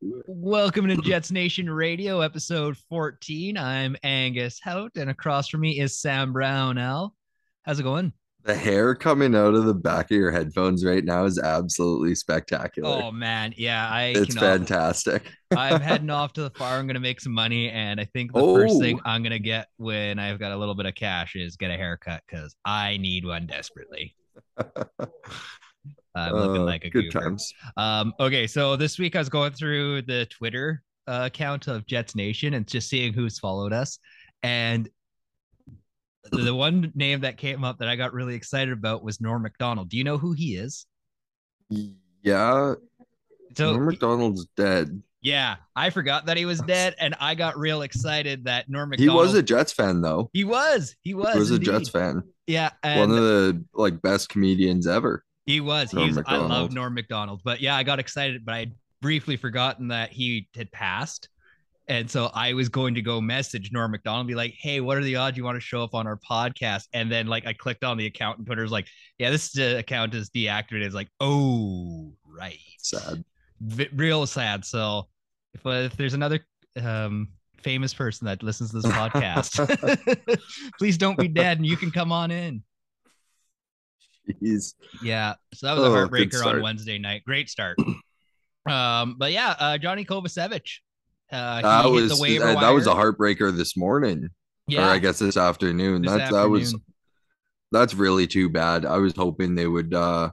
Welcome to Jets Nation Radio, episode 14. I'm Angus Hout, and across from me is Sam Brownell. How's it going? The hair coming out of the back of your headphones right now is absolutely spectacular. Oh man, yeah, I it's fantastic. I'm heading off to the farm. I'm gonna make some money, and I think the Oh. first thing I'm gonna get when I've got a little bit of cash is get a haircut because I need one desperately. I'm looking Uh, like a good goober. times. Um, okay, so this week I was going through the Twitter uh, account of Jets Nation and just seeing who's followed us. And the one name that came up that I got really excited about was Norm Macdonald. Do you know who he is? Yeah, So Norm Macdonald's dead. yeah, I forgot that he was dead, and I got real excited that Norm He Macdonald. was a Jets fan though. he was he was He was a. Jets fan. Yeah, and One of the like best comedians ever. He was. He was I love Norm Macdonald. But yeah, I got excited, but I had briefly forgotten that he had passed. And so I was going to go message Norm Macdonald, be like, hey, what are the odds you want to show up on our podcast? And then like I clicked on the account and Twitter's like, yeah, this uh, account is deactivated. It's like, oh, right. Sad. V- real sad. So if, uh, if there's another um famous person that listens to this podcast, please don't be dead and you can come on in. He's Yeah, so that was a Oh, good heartbreaker on. Wednesday night. Great start. um, but yeah, uh, Johnny Kovacevic. Uh, that he hit was the waiver that, was a heartbreaker this morning. yeah. Or I guess this afternoon. this that that was that's really too bad. I was hoping they would uh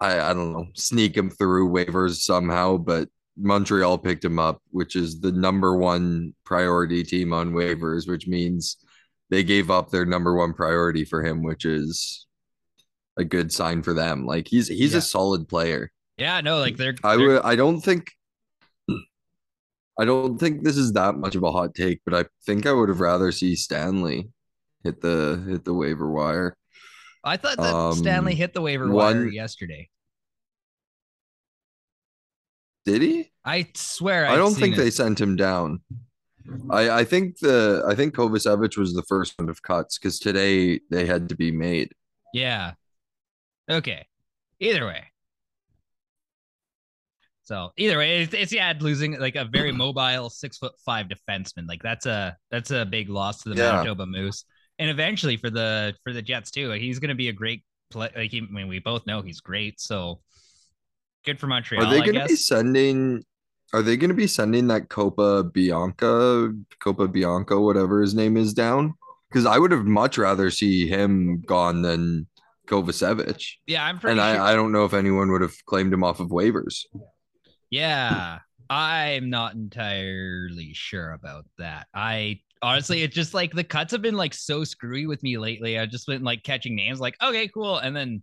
I I don't know, sneak him through waivers somehow, but Montreal picked him up, which is the number one priority team on waivers, which means they gave up their number one priority for him, which is a good sign for them. Like he's he's Yeah. a solid player. yeah, no, like they're, I would I don't think I don't think this is that much of a hot take, but I think I would have rather see Stanley hit the hit the waiver wire. I thought that Stanley um, hit the waiver wire yesterday. Did he? I swear, I I'd don't think it. they sent him down. I I think the I think Kovacevic was the first one of cuts because today they had to be made. Yeah. Okay. Either way. So either way, it's, it's yeah, losing like a very mobile six foot five defenseman. Like that's a that's a big loss to the Yeah. Manitoba Moose, and eventually for the for the Jets too. He's going to be a great play. Like he, I mean, we both know he's great. So good for Montreal. Are they going to be sending? Are they going to be sending that Copa Bianca, Copa Bianca, whatever his name is, down? Because I would have much rather see him gone than Kovacevic. yeah, I'm pretty And sure. I, I don't know if anyone would have claimed him off of waivers. Yeah, I'm not entirely sure about that. I honestly, it's just like the cuts have been like so screwy with me lately. I've just been like catching names, like okay, cool, and then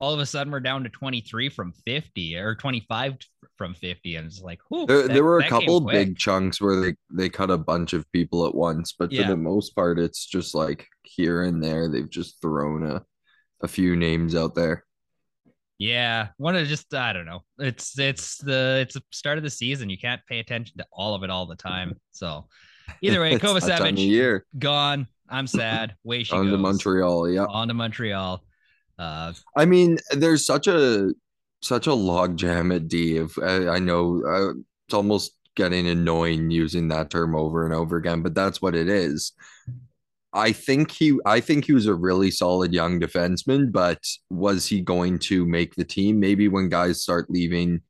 all of a sudden we're down to 23 from 50 or 25 from 50, and it's like, whew, There, that- there were a couple big chunks where they, they cut a bunch of people at once, but Yeah. for the most part, it's just like here and there, they've just thrown a, a few names out there. Yeah, one of just I don't know. It's it's the it's the start of the season. You can't pay attention to all of it all the time. So either way, It's that time of Kovacevic year. gone. I'm sad. Way she On to. Montreal, yeah. On to Montreal. Uh, I mean, there's such a such a logjam at D. If I, I know uh, it's almost getting annoying using that term over and over again, but that's what it is. I think he I think he was a really solid young defenseman, but was he going to make the team? Maybe when guys start leaving,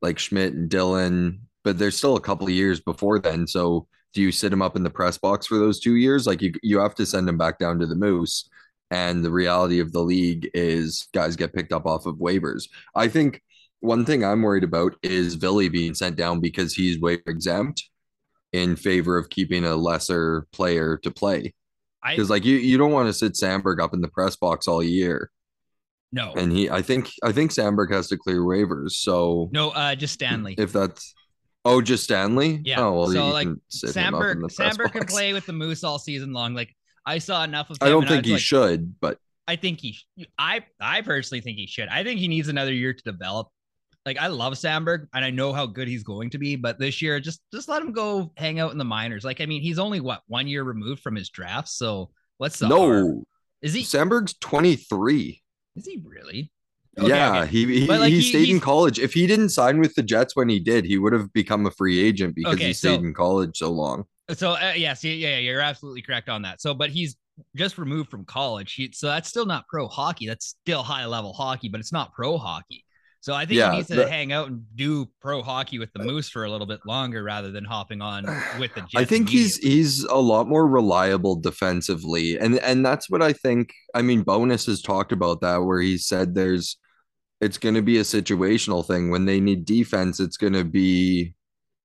like Schmidt and Dylan, but there's still a couple of years before then. So do you sit him up in the press box for those two years? Like you you have to send him back down to the Moose. And the reality of the league is guys get picked up off of waivers. I think one thing I'm worried about is Ville being sent down because he's waiver exempt in favor of keeping a lesser player to play. Because like you, you don't want to sit Samberg up in the press box all year. no And he I think I think Samberg has to clear waivers. So no uh just Stanley. if that's oh just Stanley? Yeah, Oh well so, like, can sit him up in the Samberg Samberg can play with the Moose all season long. Like I saw enough of him. I don't think he like, should, but I think he. I I personally think he should. I think he needs another year to develop. Like I love Samberg and I know how good he's going to be, but this year just just let him go hang out in the minors. Like I mean, he's only what one year removed from his draft. So what's the harm? no. Is he? Samberg's 23. Is he really? Okay, yeah, okay. he he, like, he he- stayed in college. If he didn't sign with the Jets when he did, he would have become a free agent because Okay, he stayed so- in college so long. So uh, yes, yeah, yeah, you're absolutely correct on that. So, but he's just removed from college. He, so that's still not pro hockey. That's still high level hockey, but it's not pro hockey. So I think Yeah, he needs to the- hang out and do pro hockey with the uh, Moose for a little bit longer rather than hopping on with the Jets. I think he's he's a lot more reliable defensively, and and that's what I think. I mean, Bowness has talked about that where he said there's it's going to be a situational thing when they need defense. It's going to be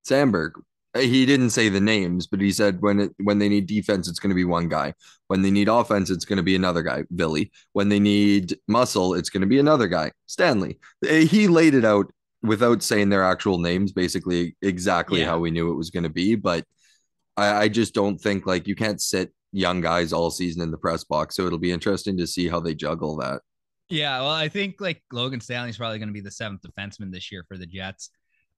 Samberg. Uh, He didn't say the names, but he said when it when they need defense, it's going to be one guy. When they need offense, it's going to be another guy, Ville. When they need muscle, it's going to be another guy, Stanley. Uh, He laid it out without saying their actual names, basically exactly Yeah. how we knew it was going to be. But I, I just don't think like you can't sit young guys all season in the press box. So it'll be interesting to see how they juggle that. Yeah, well, I think like Logan Stanley's probably going to be the seventh defenseman this year for the Jets,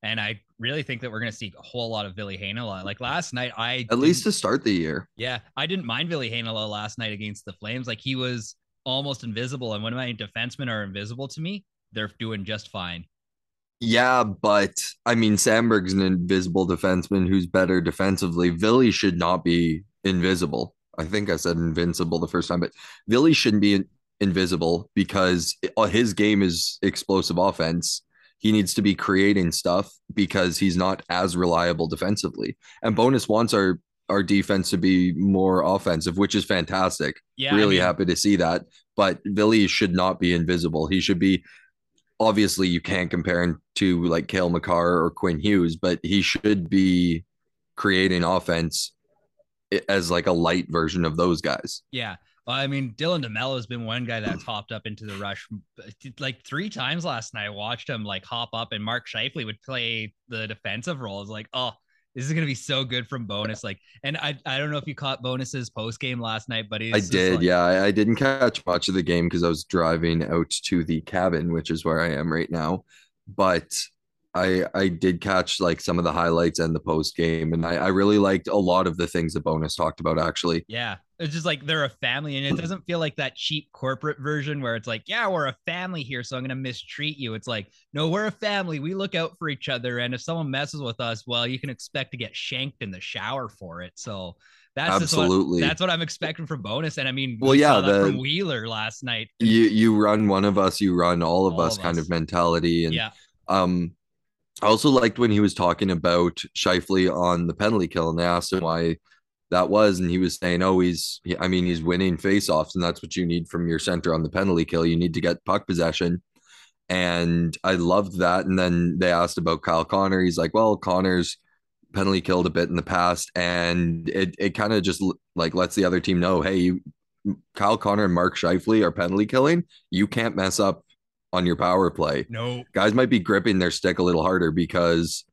and I really think that we're going to see a whole lot of Ville Heinola. Like last night, I At least to start the year. yeah, I didn't mind Ville Heinola last night against the Flames. Like he was almost invisible, and when my defensemen are invisible to me, they're doing just fine. Yeah, but I mean, Samberg's an invisible defenseman who's better defensively. Ville should not be invisible. I think I said invincible the first time, but Ville shouldn't be in- invisible because uh, his game is explosive offense. He needs to be creating stuff because he's not as reliable defensively. And Bowness wants our our defense to be more offensive, which is fantastic. Yeah, I really mean, happy to see that. But Ville should not be invisible. He should be obviously you can't compare him to like Cale Makar or Quinn Hughes, but he should be creating offense eh, as like a light version of those guys. Yeah. Well, I mean, Dylan DeMelo has been one guy that's hopped up into the rush like three times last night. I watched him like hop up, and Mark Scheifele would play the defensive role. It's like, oh, this is gonna be so good from Bowness. Like, and I I don't know if you caught Bowness's post game last night, but I did, like- yeah. I, I didn't catch much of the game because I was driving out to the cabin, which is where I am right now. But I I did catch like some of the highlights and the post game, and I, I really liked a lot of the things that Bowness talked about actually. Yeah. It's just like they're a family, and it doesn't feel like that cheap corporate version where it's like, yeah, we're a family here, so I'm gonna mistreat you. It's like, no, we're a family. We look out for each other, and if someone messes with us, well, you can expect to get shanked in the shower for it. So that's just what- Absolutely. that's what I'm expecting from Bowness. And I mean, Well, we yeah, the- from Wheeler last night. you you run one of us, you run all of All us of kind us. of mentality. And yeah, Um, I also liked when he was talking about Scheifele on the penalty kill, and they asked him why that was, and he was saying, "Oh, he's i mean, he's winning faceoffs, and that's what you need from your center on the penalty kill. You need to get puck possession." And I loved that. And then they asked about Kyle Connor. He's like, "Well, Connor's penalty killed a bit in the past, and it it kind of just like lets the other team know, hey, you, Kyle Connor and Mark Scheifele are penalty killing. You can't mess up on your power play." no, guys might be gripping their stick a little harder because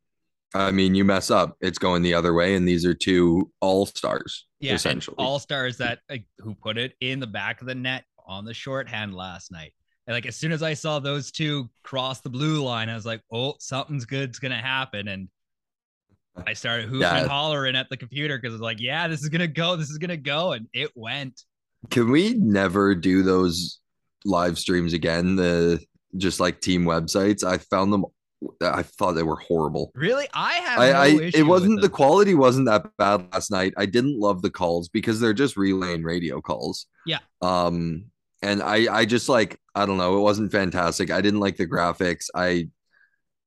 I mean you mess up, it's going the other way, and these are two all stars yeah, essentially. all stars that like, who put it in the back of the net on the shorthand last night. And like as soon as I saw those two cross the blue line, I was like, oh, something's good's gonna happen. And I started hooping Yeah. and hollering at the computer because it's like, yeah, this is gonna go, this is gonna go, and it went. Can we never do those live streams again? The just like team websites. I found them. I thought they were horrible. Really, I have I, no I it wasn't the quality wasn't that bad last night. I didn't love the calls because they're just relaying radio calls. Yeah. Um, and I I just like I don't know. It wasn't fantastic. I didn't like the graphics. I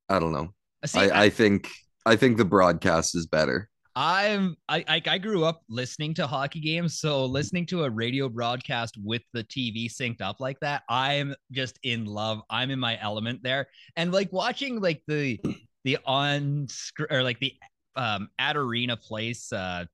I don't know. See, I, I think I think the broadcast is better. I'm I, I I grew up listening to hockey games, so listening to a radio broadcast with the TV synced up like that, I'm just in love. I'm in my element there, and like watching like the the on screen or like the um at arena place uh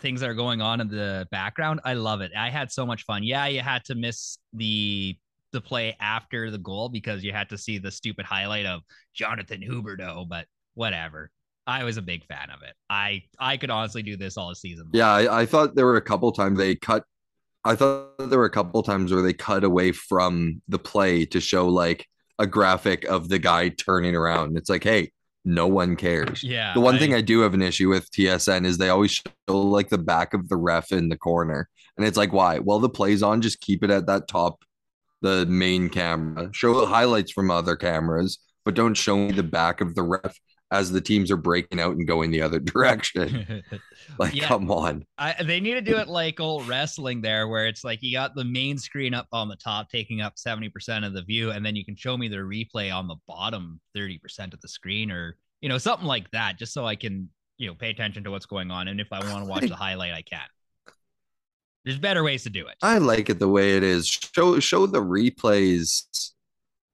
things that are going on in the background. I love it. I had so much fun. Yeah, you had to miss the the play after the goal because you had to see the stupid highlight of Jonathan Huberdeau, but whatever. I was a big fan of it. I I could honestly do this all season. long. Yeah, I, I thought there were a couple times they cut. I thought there were a couple times where they cut away from the play to show like a graphic of the guy turning around. It's like, hey, no one cares. Yeah. The one thing I do have an issue with TSN is they always show like the back of the ref in the corner. And it's like, why? Well, the play's on, just keep it at that top, the main camera. Show highlights from other cameras, but don't show me the back of the ref as the teams are breaking out and going the other direction. like, yeah, come on. I, they need to do it like old wrestling there, where it's like you got the main screen up on the top, taking up 70% of the view, and then you can show me the replay on the bottom 30% of the screen, or, you know, something like that, just so I can, you know, pay attention to what's going on. And if I want to watch the highlight, I can. There's better ways to do it. I like it the way it is. Show show the replays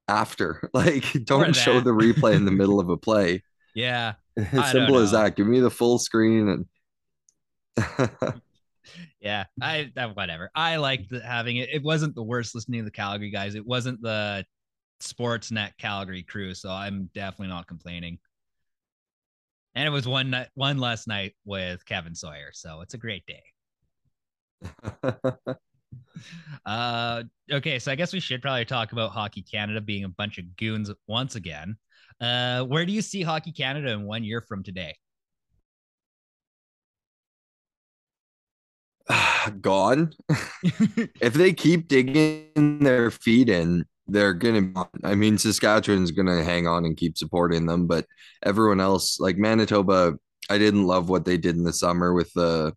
after. Like don't show the replay in the middle of a play. Yeah. As simple as that. Give me the full screen and yeah, I that whatever. I liked having it. It wasn't the worst listening to the Calgary guys. It wasn't the Sportsnet Calgary crew, so I'm definitely not complaining. And it was one night, one last night with Kevin Sawyer, so it's a great day. uh, okay, so I guess we should probably talk about Hockey Canada being a bunch of goons once again. Uh, where do you see Hockey Canada in one year from today? Gone. if they keep digging their feet in, they're gonna. I mean, Saskatchewan's gonna hang on and keep supporting them, but everyone else, like Manitoba, I didn't love what they did in the summer with the.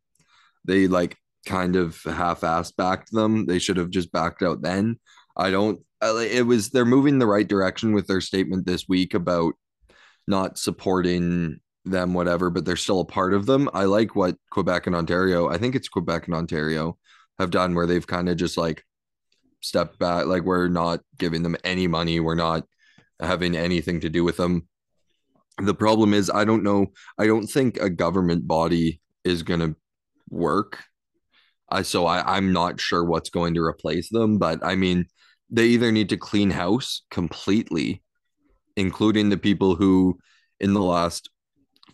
They like kind of half-assed backed them. They should have just backed out then. I don't. It was they're moving the right direction with their statement this week about not supporting them, whatever, but they're still a part of them. I like what Quebec and Ontario. I think it's Quebec and Ontario have done where they've kind of just like stepped back. Like we're not giving them any money. We're not having anything to do with them. The problem is, I don't know. I don't think a government body is going to work uh, so I, I'm not sure what's going to replace them, but I mean, they either need to clean house completely, including the people who in the last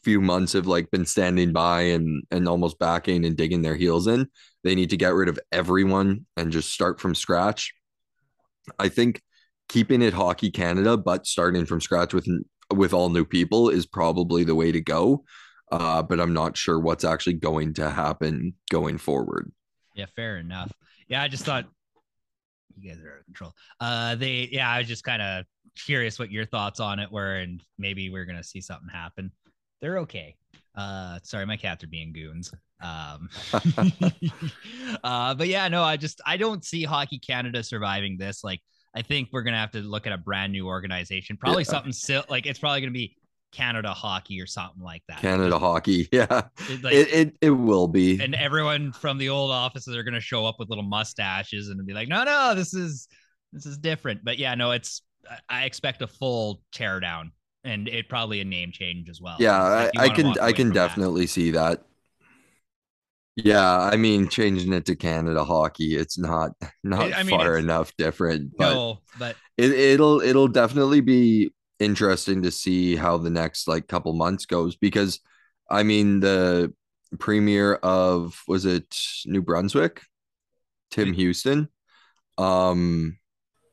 few months have like been standing by and and almost backing and digging their heels in. They need to get rid of everyone and just start from scratch. I think keeping it Hockey Canada, but starting from scratch with with all new people is probably the way to go. Uh, but I'm not sure what's actually going to happen going forward. Yeah, fair enough. Yeah, I just thought you guys are out of control. Uh, they, yeah, I was just kind of curious what your thoughts on it were, and maybe we're gonna see something happen. They're okay. Uh, sorry, my cats are being goons. Um, uh, but yeah, no, I just I don't see Hockey Canada surviving this. Like, I think we're gonna have to look at a brand new organization. Probably yeah. something still like it's probably gonna be Canada hockey or something like that. Canada hockey, yeah, it, like, it, it, it will be. And everyone from the old offices are going to show up with little mustaches and be like, no, no, this is this is different. But yeah, no, it's I expect a full tear down and it probably a name change as well. Yeah, I, I can I can definitely that. see that. Yeah, I mean, changing it to Canada hockey, it's not not I mean, far enough different. But no, but it, it'll it'll definitely be interesting to see how the next like couple months goes because I mean the premier of was it New Brunswick, Tim Houston, um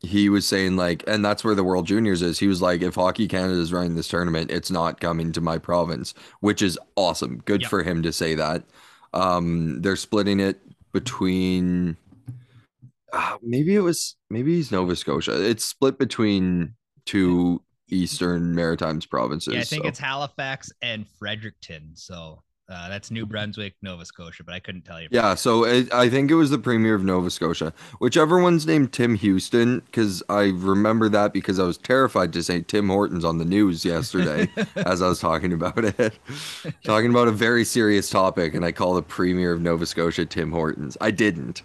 he was saying like and that's where the world juniors is. He was like if hockey canada is running this tournament it's not coming to my province which is awesome. Good yep. for him to say that. Um they're splitting it between uh, maybe it was maybe he's nova scotia. It's split between two Eastern Maritimes provinces. Yeah, I think so. it's Halifax and Fredericton. So uh, that's New Brunswick, Nova Scotia, but I couldn't tell you. Yeah, so it, I think it was the premier of Nova Scotia, whichever one's named Tim Houston, because I remember that because I was terrified to say Tim Hortons on the news yesterday as I was talking about it, talking about a very serious topic, and I call the premier of Nova Scotia Tim Hortons. I didn't.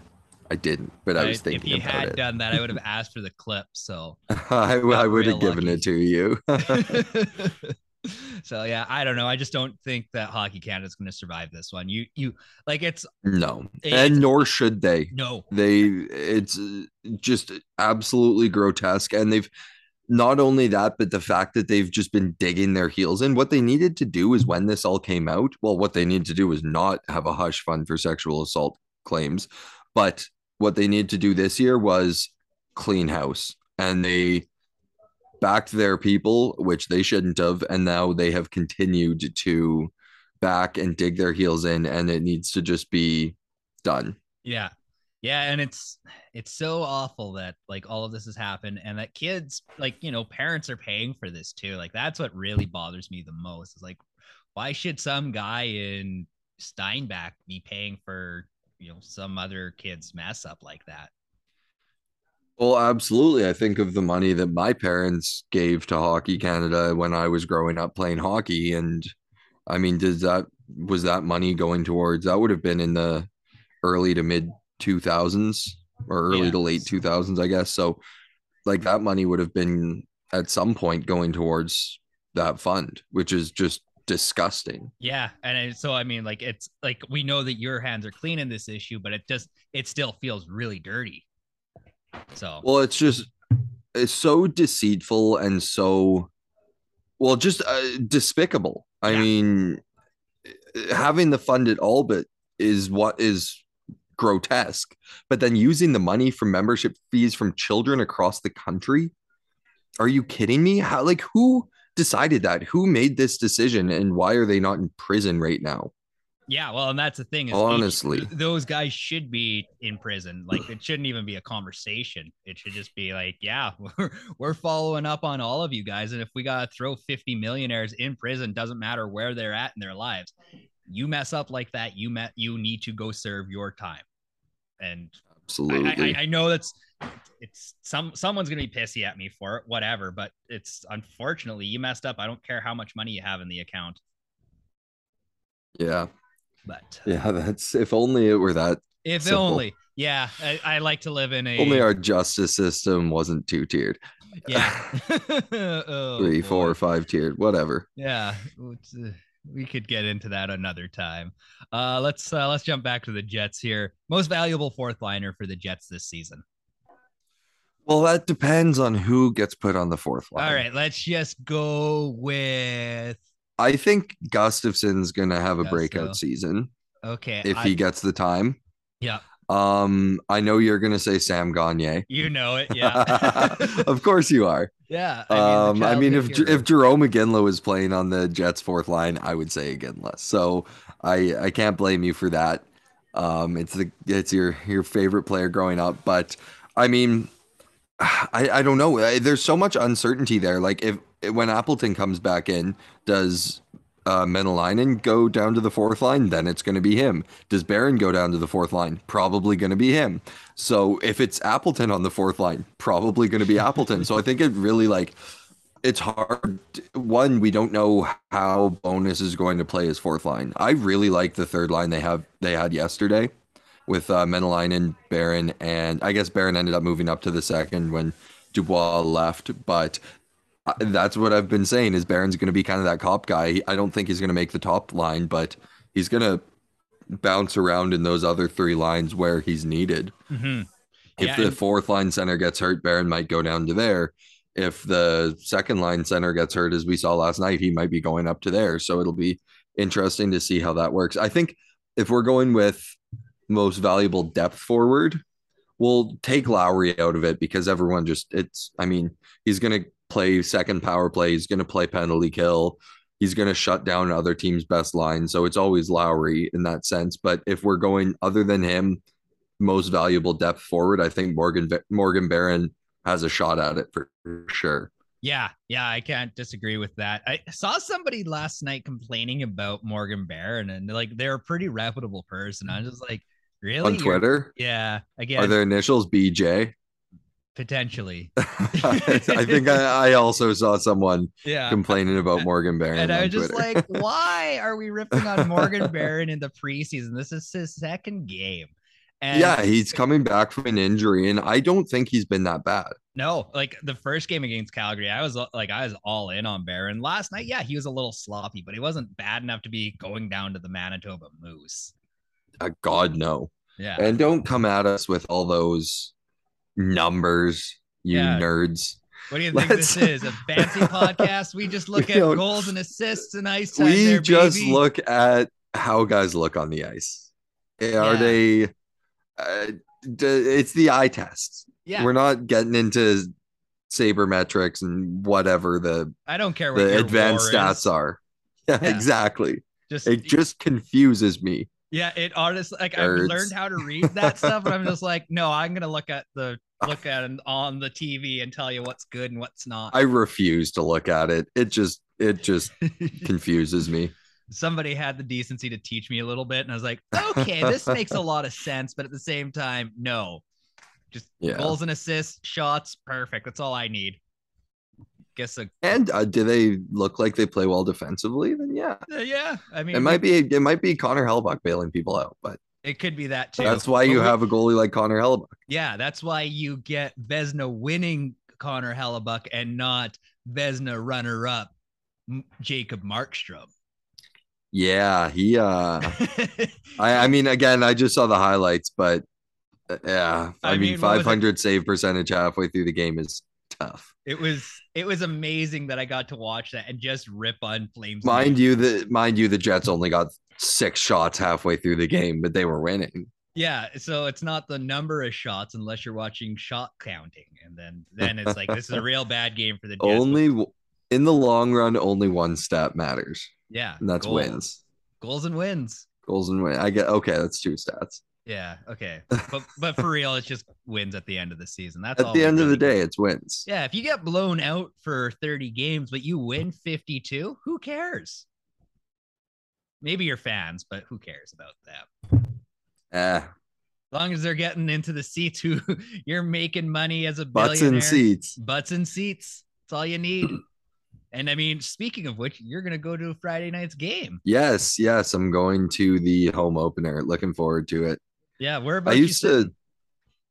I didn't, but I, I was thinking. If you had it. done that, I would have asked for the clip. So I, I would have given lucky. it to you. so yeah, I don't know. I just don't think that Hockey Canada is going to survive this one. You you like it's no, it's, and nor should they. No, they. It's uh, just absolutely grotesque, and they've not only that, but the fact that they've just been digging their heels in. What they needed to do is when this all came out. Well, what they needed to do was not have a hush fund for sexual assault claims, but what they need to do this year was clean house and they backed their people which they shouldn't have and now they have continued to back and dig their heels in and it needs to just be done yeah Yeah, and it's it's so awful that like all of this has happened and that kids like, you know, parents are paying for this too. Like that's what really bothers me the most. Is like why should some guy in Steinbach be paying for, you know, some other kid's mess up like that? Well, absolutely. I think of the money that my parents gave to Hockey Canada when I was growing up playing hockey and I mean, does that was that money going towards that would have been in the early to mid 2000s or early Yeah. to late 2000s, I guess. So, like that money would have been at some point going towards that fund, which is just disgusting. Yeah, and so I mean, like it's like we know that your hands are clean in this issue, but it just it still feels really dirty. So Well, it's just it's so deceitful and so well, just uh, despicable. I Yeah. mean, having the fund at all, but is what is grotesque. But then using the money from membership fees from children across the country. Are you kidding me? How like who decided that? Who made this decision and why are they not in prison right now? yeah, well, and that's the thing is each- Honestly. th- those guys should be in prison. Like it shouldn't even be a conversation. It should just be like, yeah, we're we're following up on all of you guys, and if we gotta throw fifty millionaires in prison, doesn't matter where they're at in their lives. You mess up like that, you met you need to go serve your time. And I, Absolutely. I, I know that's it's some someone's gonna be pissy at me for it, whatever. But it's unfortunately you messed up. I don't care how much money you have in the account, yeah. but Yeah, that's if only it were that if Simple. only, yeah, I, I like to live in a only our justice system wasn't two tiered. yeah, oh, Three, boy. four, five tiered, whatever. yeah. Uh, we could get into that another time. Uh, let's uh, let's jump back to the Jets here. Most valuable fourth liner for the Jets this season. Well, that depends on who gets put on the fourth line. All right, let's just go with I think Gustafsson's gonna have a Gusto. breakout season okay. if I- he gets the time. yeah, Um, I know you're gonna say Sam Gagner. you know it. Yeah, of course you are. yeah. the um, I mean, if hero. if Jarome Iginla was playing on the Jets fourth line, I would say Iginla. So I I can't blame you for that. Um, it's the it's your your favorite player growing up, but I mean, I I don't know. There's so much uncertainty there. Like if when Appleton comes back in, does uh, Maenalanen go down to the fourth line? Then it's going to be him. Does Barron go down to the fourth line? Probably going to be him. So if it's Appleton on the fourth line, probably going to be Appleton. so I think it really like it's hard. One, we don't know how Bowness is going to play his fourth line. I really like the third line they have they had yesterday with uh, Maenalanen, Barron, and I guess Barron ended up moving up to the second when Dubois left. But uh, that's what I've been saying is Barron's going to be kind of that cop guy. I don't think he's going to make the top line, but he's going to bounce around in those other three lines where he's needed. Mhm. If Yeah, the and- fourth line center gets hurt, Barron might go down to there. If the second line center gets hurt, as we saw last night, he might be going up to there. So it'll be interesting to see how that works. I think if we're going with most valuable depth forward, we'll take Lowry out of it because everyone just it's I mean, he's gonna play second power play, he's gonna play penalty kill, he's gonna shut down other teams' best line. So it's always Lowry in that sense. But if we're going other than him, most valuable depth forward, I think Morgan Morgan Barron has a shot at it for sure. Yeah, yeah, I can't disagree with that. I saw somebody last night complaining about Morgan Barron, and like they're a pretty reputable person. I'm just like, really? On You're- Twitter, Yeah, again, are their initials BJ? potentially. I think I, I also saw someone Yeah. complaining about Morgan Barron And I was just like, why are we ripping on Morgan Barron in the preseason? This is his second game. And yeah, he's coming back from an injury, and I don't think he's been that bad. No, like the first game against Calgary, I was like, I was all in on Barron. Last night, yeah, he was a little sloppy, but he wasn't bad enough to be going down to the Manitoba Moose. Uh, God no. Yeah. And don't come at us with all those numbers, you Yeah. nerds. What do you think Let's- this is? A fancy podcast? We just look at goals and assists and ice time. We there, just baby. look at how guys look on the ice. Are Yeah. they? Uh, d- it's the eye test. Yeah, We're not getting into sabermetrics and whatever the I don't care what the advanced stats are. Yeah, Yeah. exactly. Just It just confuses me. Yeah, it honestly like I've learned how to read that stuff, but I'm just like, no, I'm gonna look at the look at it on the TV and tell you what's good and what's not. I refuse to look at it. It just it just confuses me. Somebody had the decency to teach me a little bit, and I was like, okay, this makes a lot of sense, but at the same time, no. Just Yeah. goals and assists, shots, perfect. That's all I need. Guess a And uh, do they look like they play well defensively? Then yeah, uh, yeah. I mean, it might be it might be Connor Hellebuyck bailing people out, but It could be that too. that's why you have a goalie like Connor Hellebuyck. Yeah, that's why you get Vezina winning Connor Hellebuyck and not Vezina runner up Jacob Markstrom. Yeah, he. uh I I mean, again, I just saw the highlights, but uh, yeah, I, I mean, mean, what was it? 500 save percentage halfway through the game is tough. it was it was amazing that I got to watch that and just rip on Flames. Mind you, the mind you, the Jets only got six shots halfway through the game, but they were winning. Yeah, so it's not the number of shots unless you're watching shot counting, and then then it's like this is a real bad game for the Jets. Only in the long run, only one stat matters, yeah, and that's goals. wins. goals and wins. Goals and win. I get okay. That's two stats. Yeah, okay, but but for real, it's just wins at the end of the season. That's all At the end of the day, it's wins. Yeah, if you get blown out for 30 games, but you win 52, who cares? Maybe you're fans, but who cares about that? Eh, As long as they're getting into the seats, who you're making money as a butts billionaire. and seats. Butts and seats. That's all you need. and I mean, speaking of which, you're gonna go to a Friday night's game. Yes, yes. I'm going to the home opener. Looking forward to it. Yeah, where I used to.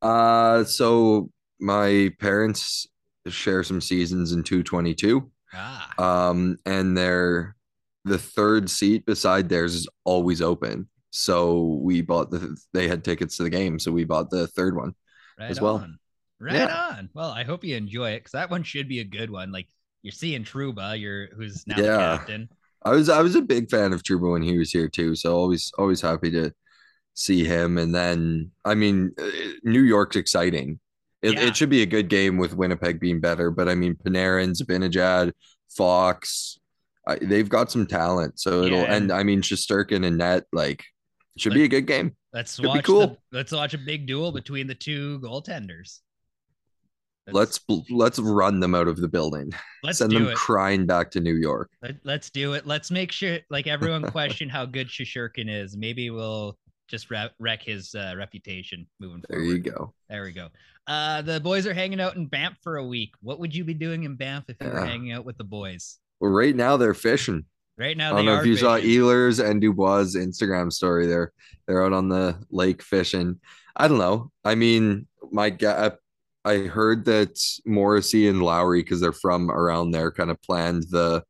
Uh, so my parents share some seasons in 222. Ah, Um, and their the third seat beside theirs is always open. So we bought the they had tickets to the game, so we bought the third one. right as well. on. Right Yeah. on. Well, I hope you enjoy it because that one should be a good one. Like you're seeing Trouba, you're who's now the Yeah. captain. I was I was a big fan of Trouba when he was here too, so always always happy to see him. And then I mean, uh, New York's exciting. It, Yeah. it should be a good game with Winnipeg being better, but I mean, Panarin, Zibanejad, Fox, I, they've got some talent. So it'll Yeah, and and- I mean, Shesterkin and Net like should be a good game. Let's watch cool. the, let's watch a big duel between the two goaltenders. Let's let's run them out of the building. let's Send them it. crying back to New York. Let, let's do it. Let's make sure like everyone question how good Shesterkin is. Maybe we'll just wreck, his uh, reputation moving There forward. There you go. There we go. Uh, the boys are hanging out in Banff for a week. What would you be doing in Banff if you were hanging out with the boys? Well, right now they're fishing. Right now, I don't they know are if you saw fishing. Ehlers and Dubois' Instagram story. They're they're out on the lake fishing. I don't know. I mean, my guy, I heard that Morrissey and Lowry, because they're from around there, kind of planned the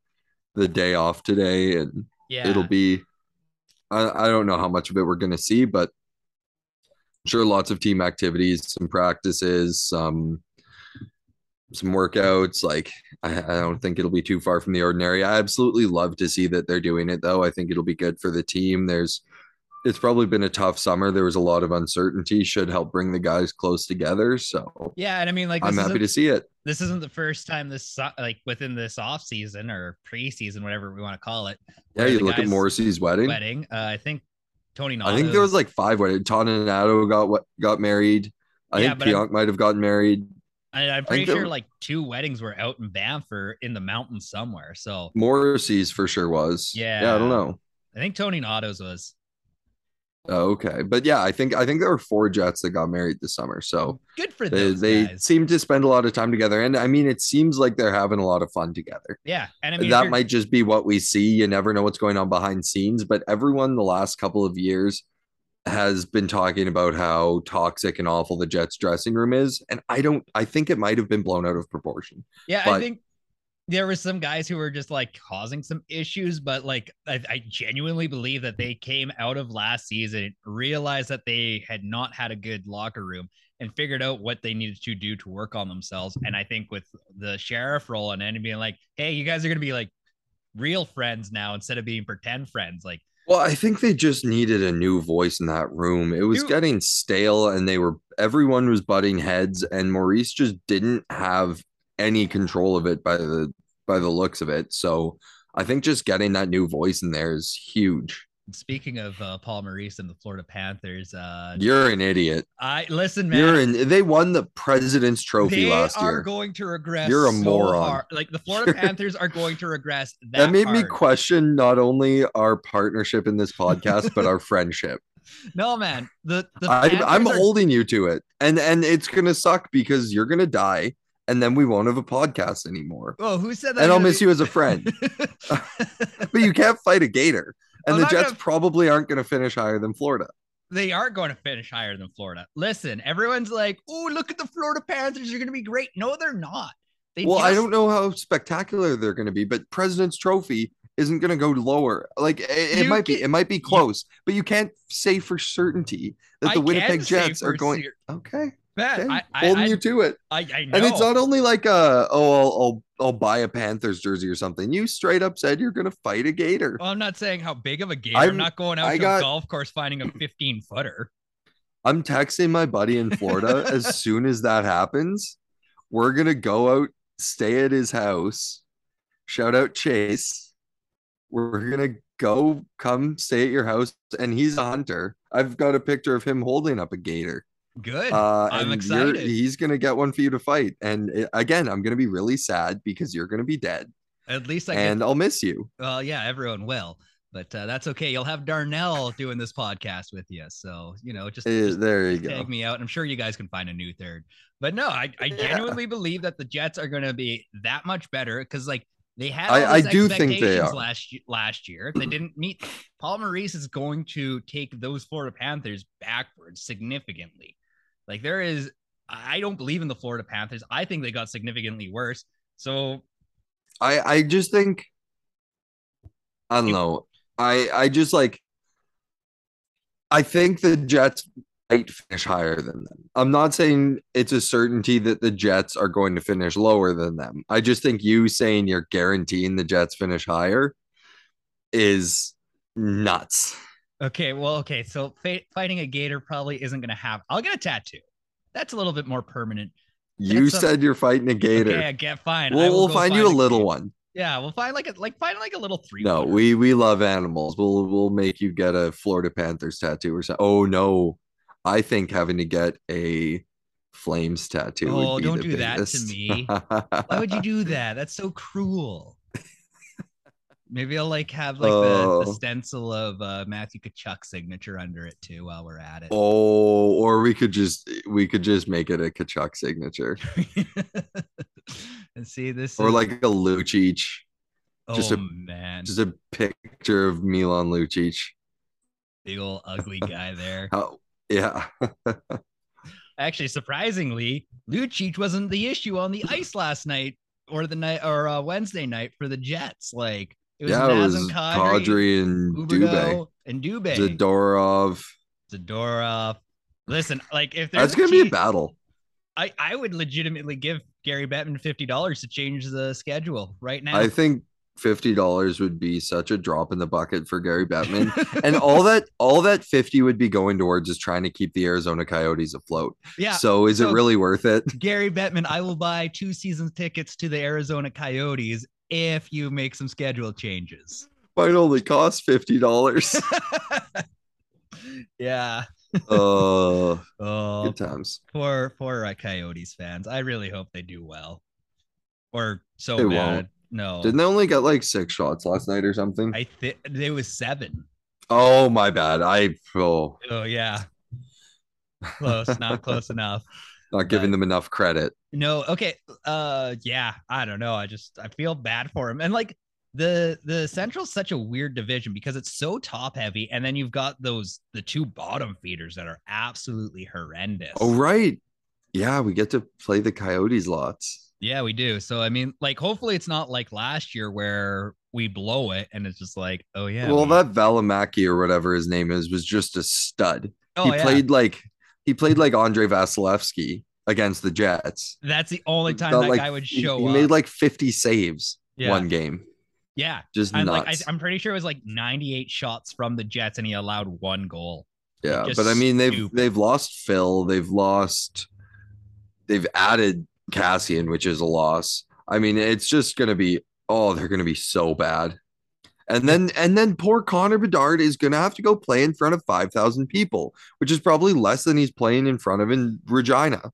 the day off today, and yeah, it'll be. I I don't know how much of it we're gonna see, but I'm sure lots of team activities, some practices, some some workouts. Like I, I don't think it'll be too far from the ordinary. I absolutely love to see that they're doing it though. I think it'll be good for the team. There's it's probably been a tough summer. There was a lot of uncertainty. Should help bring the guys close together. So yeah, and I mean, like I'm happy to see it. this isn't the first time this like within this off season or preseason, whatever we want to call it. Yeah, you look at Morrissey's wedding. wedding. Uh, I think Tony. I think there was like five weddings. Toninato got what got married. I Yeah, think Pionk might have gotten married. I, I'm pretty there sure were- like two weddings were out in Banff or in the mountains somewhere. So Morrissey's for sure was. Yeah, Yeah, I don't know. I think Toninato's was Oh, okay, but yeah, I think I think there were four Jets that got married this summer, so good for they they seem to spend a lot of time together, and I mean, it seems like they're having a lot of fun together. yeah, and I mean that might just be what we see. You never know what's going on behind scenes, but everyone the last couple of years has been talking about how toxic and awful the Jets dressing room is, and I don't. I think it might have been blown out of proportion. Yeah, I think there were some guys who were just like causing some issues, but like I, I genuinely believe that they came out of last season, realized that they had not had a good locker room, and figured out what they needed to do to work on themselves. And I think with the sheriff role and then being like, hey, you guys are gonna be like real friends now instead of being pretend friends. Like, Well, I think they just needed a new voice in that room. It was Dude. getting stale and they were everyone was butting heads and Maurice just didn't have any control of it by the by the looks of it. So I think just getting that new voice in there is huge. Speaking of uh, Paul Maurice and the Florida Panthers, uh, You're an idiot. I listen, man. You're in. They won the President's Trophy last year. They are going to regress. You're a so moron. hard. Like the Florida Panthers are going to regress. That, that made me question not only our partnership in this podcast, but our friendship. No, man. The the I'm, I'm are- holding you to it, and and it's gonna suck because you're gonna die, and then we won't have a podcast anymore. Oh, who said that? And I'll miss you as a friend. but you can't fight a gator, and I'm the Jets gonna- probably aren't gonna finish higher than Florida. they are going to finish higher than Florida. Listen, everyone's like, "Oh, look at the Florida Panthers. They're going to be great." No, they're not. They Well, I don't know how spectacular they're going to be, but President's Trophy isn't going to go lower. Like it, it might be, it might be close, but you can't say for certainty that the can Winnipeg Jets are going. Okay, Man, okay. I, I, holding I, you to it, I, I know. and it's not only like uh oh I'll, I'll I'll buy a Panthers jersey or something. You straight up said you're going to fight a gator. Well, I'm not saying how big of a gator. I'm, I'm- not going out I to got- a golf course finding a 15 footer. I'm texting my buddy in Florida as soon as that happens. We're gonna go out, stay at his house. Shout out Chase. We're gonna go come stay at your house, and he's a hunter. I've got a picture of him holding up a gator. Good. Uh, I'm excited. He's gonna get one for you to fight, and it- again, I'm gonna be really sad because you're gonna be dead, At least I and can. I'll miss you. Well, yeah, everyone will, but uh, that's okay. You'll have Darnell doing this podcast with you, so you know, just, Eh, just there you tag go. me out. I'm sure you guys can find a new third. But no, I, I Yeah. genuinely believe that the Jets are going to be that much better because like they had. I- I do think they are. last. Last year, if they didn't meet, Paul Maurice is going to take those Florida Panthers backwards significantly. Like there is, I don't believe in the Florida Panthers. I think they got significantly worse. So I I just think I don't know. I I just like I think the Jets might finish higher than them. I'm not saying it's a certainty that the Jets are going to finish lower than them. I just think you saying you're guaranteeing the Jets finish higher is nuts. Okay, well, okay. So fa- fighting a gator probably isn't going to have. I'll get a tattoo. That's a little bit more permanent. You That's a- said you're fighting a gator. Okay, I get fine. We'll we'll go find you a little gator. one. Yeah, we'll find like a like find like a little three. No, we we love animals. We'll we'll make you get a Florida Panthers tattoo or something. Oh no, I think having to get a Flames tattoo. Oh, would be don't do that to me. Why would you do that? That's so cruel. Maybe I'll like have like the, the Oh. stencil of uh, Matthew Tkachuk's signature under it too while we're at it. oh, or we could just we could just make it a Kachuk signature and see this or is- like a Lucic, just oh a- man, just a picture of Milan Lucic. big old ugly guy there. oh, Yeah, Actually, surprisingly, Lucic wasn't the issue on the ice last night or the night or uh, Wednesday night for the Jets. Like it was yeah. It was Kadri, Kadri and Dubé, Huberdeau, and Dubé. Zadorov. Zadorov. Listen, like if there's That's gonna be a battle. I, I would legitimately give Gary Bettman fifty dollars to change the schedule right now. I think fifty dollars would be such a drop in the bucket for Gary Bettman. and all that all that 50 would be going towards is trying to keep the Arizona Coyotes afloat. yeah, So is so- it really worth it? Gary Bettman, I will buy two season tickets to the Arizona Coyotes if you make some schedule changes. Might only cost fifty dollars. yeah. uh Oh, good times. poor poor uh, Coyotes fans. I really hope they do well. Or so They bad. won't. No, Didn't they only get like six shots last night or something? I think there was seven. oh my bad. I oh Oh yeah, close, not close enough. Not giving them enough credit. No, okay. Uh yeah, I don't know. I just I feel bad for him. And like the the central's such a weird division because it's so top heavy and then you've got those the two bottom feeders that are absolutely horrendous. Oh right. Yeah, we get to play the Coyotes lots. Yeah, we do. So I mean, like hopefully it's not like last year where we blow it and it's just like, oh yeah. well, we- that Valimaki or whatever his name is was just a stud. oh, he yeah. played like he played like Andrei Vasilevskiy against the Jets. That's the only time That, that like, guy would show he up. He made like 50 saves yeah. one game. yeah. Just I'm nuts. like I, I'm pretty sure it was like 98 shots from the Jets and he allowed one goal. yeah, but I mean they've stupid. they've lost Phil, they've lost they've added Kassian, which is a loss. I mean, it's just gonna be oh, they're gonna be so bad. And then and then poor Connor Bedard is gonna have to go play in front of five thousand people, which is probably less than he's playing in front of in Regina.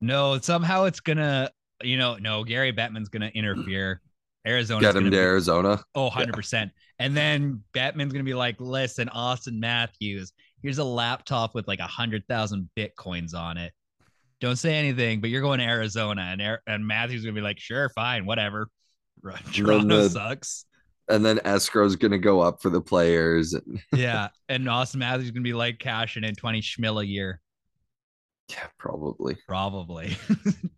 No, somehow it's gonna, you know, no, Gary Bettman's gonna interfere. Arizona Get him to Arizona. Oh, 100%. And then Bettman's going to be like, listen, Auston Matthews, here's a laptop with like a 100,000 Bitcoins on it. Don't say anything, but you're going to Arizona. And, and Matthews going to be like, sure, fine, whatever. Toronto the, sucks. And then escrow's going to go up for the players. yeah. And Auston Matthews is going to be like cashing in 20 schmil a year. Yeah, probably. Probably.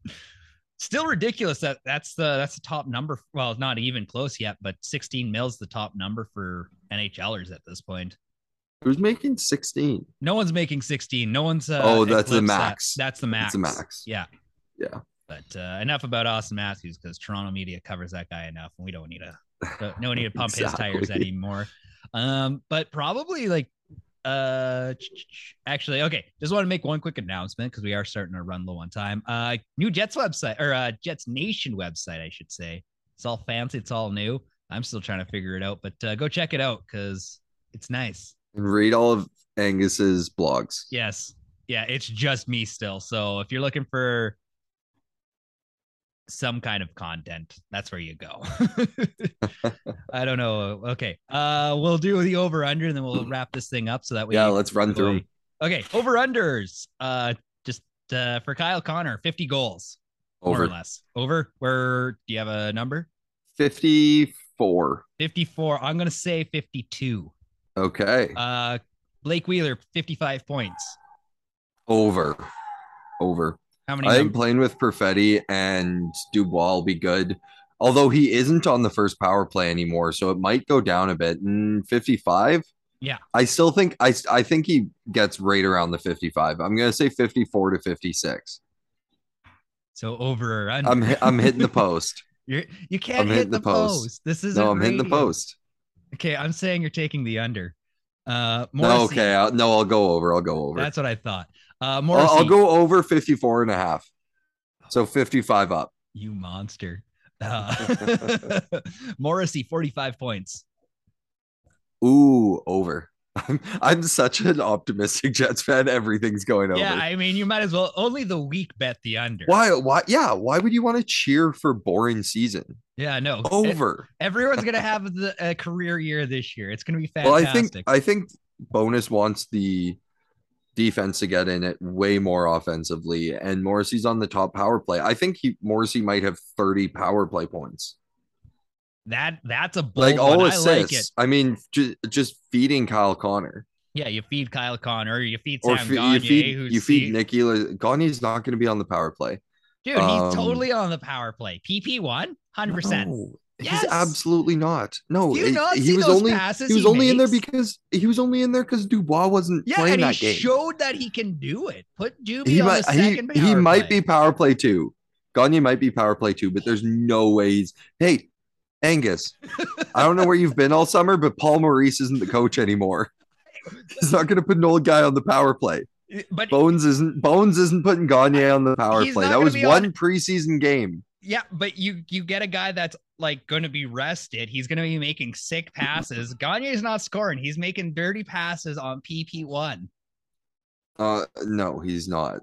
Still ridiculous that that's the that's the top number. Well, not even close yet, but 16 mils the top number for NHLers at this point. Who's making 16? No one's making 16. No one's. Uh, oh, that's the max. That. That's the max. That's the max. Yeah. Yeah. But uh, enough about Auston Matthews because Toronto media covers that guy enough, and we don't need to. No need to pump exactly. his tires anymore. Um, but probably like uh, actually, okay. Just want to make one quick announcement because we are starting to run low on time. Uh, new Jets website or uh, Jets Nation website, I should say. It's all fancy. It's all new. I'm still trying to figure it out, but uh, go check it out because it's nice. And read all of Angus's blogs. Yes. Yeah, it's just me still. So if you're looking for some kind of content that's where you go. I don't know. Okay uh we'll do the over under and then we'll wrap this thing up so that we yeah let's run through them okay over unders uh just uh for kyle connor 50 goals over. more or less. Over where do you have a number? 54 54 i'm gonna say 52 okay. Uh blake wheeler 55 points. Over. Over how many? I think playing with Perfetti and Dubois will be good. Although he isn't on the first power play anymore, so it might go down a bit. Mm, 55. Yeah. I still think I I think he gets right around the 55. I'm gonna say 54 to 56. So over or under. I'm I'm hitting the post. You're you can't I'm hit the, the post. post. This is no. I'm radio. hitting the post. Okay, I'm saying you're taking the under. Uh, no, okay. I'll, no, I'll go over. I'll go over. That's what I thought. Uh, Morrissey. I'll, I'll go over 54 and a half. So 55 up. You monster. Uh, Morrissey, 45 points. Ooh, over. I'm, I'm such an optimistic Jets fan. Everything's going over. Yeah, I mean, you might as well only the weak bet the under. Why? Why? Yeah. Why would you want to cheer for boring season? Yeah, no. Over. It, everyone's gonna have the, a career year this year. It's gonna be fantastic. Well, I think I think Bowness wants the defense to get in it way more offensively. And Morrissey's on the top power play. I think he Morrissey might have 30 power play points. That that's a bold like all assists. I, like I mean, just, just feeding Kyle Connor. Yeah, you feed Kyle Connor, you feed Sam or fe- Gagner, you feed, you feed Nicky. Gagner's not going to be on the power play. Dude, he's um, totally on the power play. PP one, hundred percent. Yes. He's absolutely not. No, eh, he was only he was only makes? in there because he was only in there because Dubois wasn't yeah, playing that game. He showed that he can do it. Put Dubois he on might, the second he, he might be power play too. Gagner might be power play too, but there's no way he's. Hey, Angus, I don't know where you've been all summer, but Paul Maurice isn't the coach anymore. He's not going to put an old guy on the power play. But Bowness isn't Bowness isn't putting Gagner on the power play. That was one on, preseason game. Yeah, but you you get a guy that's like going to be rested. He's going to be making sick passes. Gagner is not scoring. He's making dirty passes on PP one. Uh, no, he's not.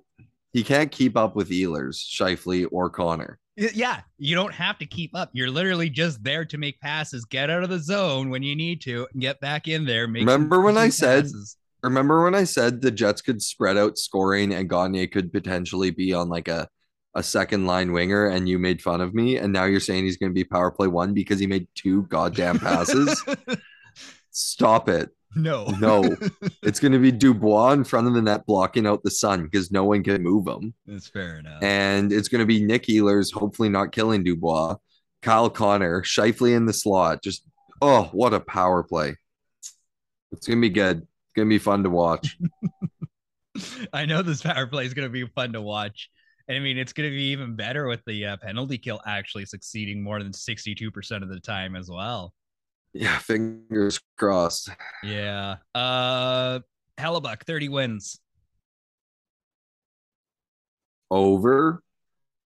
He can't keep up with Ehlers, Scheifele, or Connor. Yeah, you don't have to keep up. You're literally just there to make passes, get out of the zone when you need to, and get back in there. remember when I said? Remember when I said the Jets could spread out scoring and Gagner could potentially be on like a a second line winger and you made fun of me and now you're saying he's going to be power play one because he made two goddamn passes? Stop it. No. No. It's going to be dubois in front of the net blocking out the sun because no one can move him. That's fair enough. And it's going to be nick ehlers hopefully not killing dubois. Kyle connor Scheifele in the slot just oh what a power play. It's going to be good. It's going to be fun to watch. I know this power play is going to be fun to watch. I mean, it's going to be even better with the uh, penalty kill actually succeeding more than 62% of the time as well. Yeah, fingers crossed. Yeah. Uh Hellebuyck, 30 wins. Over.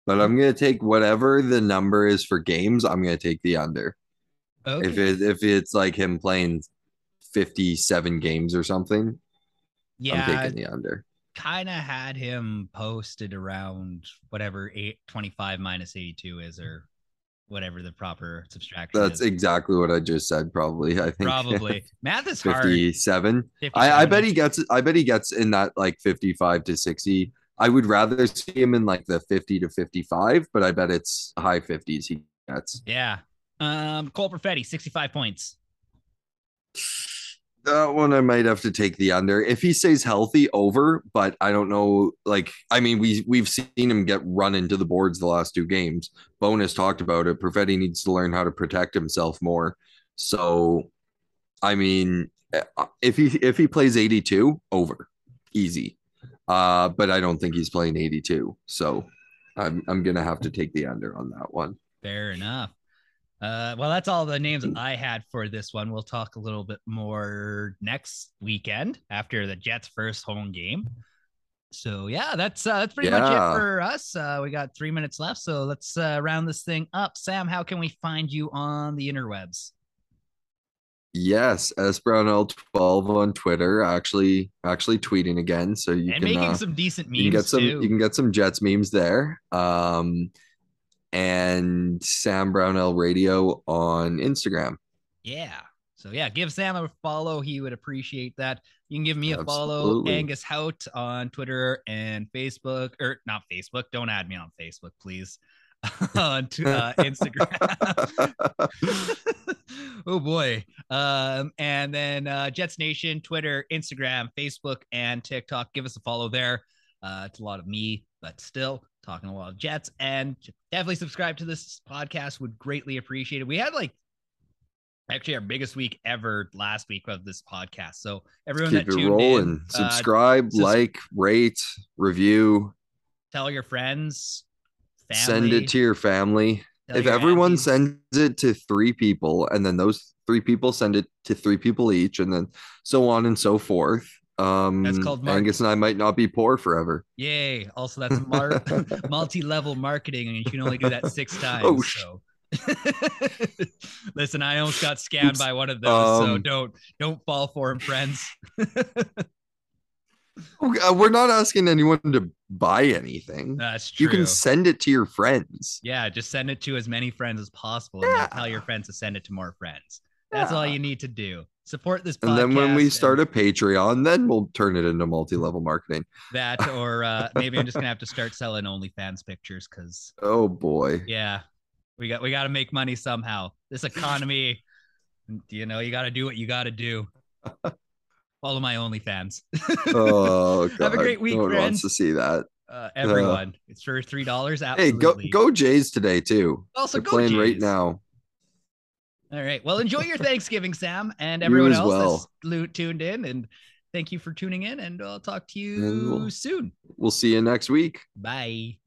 But I'm gonna take whatever the number is for games, I'm gonna take the under. Okay. If it if it's like him playing 57 games or something, yeah, I'm taking the under. Kind of had him posted around whatever eight twenty five minus 82 is or whatever the proper subtraction That's is. exactly what I just said. Probably, I think Probably. Math is hard. 57. I, I bet he gets. I bet he gets in that like 55 to 60. I would rather see him in like the 50 to 55, but I bet it's high 50s he gets. Yeah. Um, Cole Perfetti, 65 points. That one I might have to take the under. If he stays healthy, over, but I don't know. Like, I mean, we we've seen him get run into the boards the last two games. Bowness talked about it. Perfetti needs to learn how to protect himself more. So, I mean, if he if he plays 82, over. Easy. Uh, but I don't think he's playing 82. So I'm I'm gonna have to take the under on that one. Fair enough. Uh, well, that's all the names I had for this one. We'll talk a little bit more next weekend after the Jets' first home game. So yeah, that's uh, that's pretty much it for us. Uh, we got three minutes left, so let's uh, round this thing up. Sam, how can we find you on the interwebs? Yes, S Brownell 12 on Twitter. Actually, actually tweeting again. So you and can making uh, some decent memes you can get some too. you can get some Jets memes there. Um, and Sam Brownell Radio on Instagram. Yeah. So yeah, give Sam a follow. He would appreciate that. You can give me a follow, Angus Hout on Twitter and Facebook, or not Facebook. Don't add me on Facebook, please. on uh, Instagram. oh boy. Um, and then uh, Jets Nation, Twitter, Instagram, Facebook, and TikTok. Give us a follow there. Uh, it's a lot of me, but still talking a lot of Jets. And definitely subscribe to this podcast. Would greatly appreciate it. We had like actually our biggest week ever last week of this podcast. So everyone Keep that tuned rolling. in, uh, Subscribe, sus- like, rate, review. tell your friends, family, Send it to your family. if your everyone sends it to three people and then those three people send it to three people each and then so on and so forth um That's called mark- angus and i might not be poor forever Yay. Also, that's mar- multi-level marketing, and you can only do that six times. Oh, so listen, I almost got scammed Oops. by one of those, so Um, don't don't fall for him, friends. Uh, we're not asking anyone to buy anything That's true. you can send it to your friends yeah, just send it to as many friends as possible, and tell your friends to send it to more friends. That's all you need to do. Support this podcast. and then when we and start a patreon then we'll turn it into multi-level marketing that, or uh, maybe I'm just gonna have to start selling OnlyFans pictures because oh boy yeah, we got we got to make money somehow. This economy, you know, you got to do what you got to do. Follow my OnlyFans. oh god Have a great week, no friends. wants to see that uh, everyone, it's for three dollars. hey go go jays today too Also, they're go playing right now All right. Well, enjoy your Thanksgiving, Sam, and everyone else well. that's tuned in. And thank you for tuning in. And I'll talk to you we'll- soon. we'll see you next week Bye.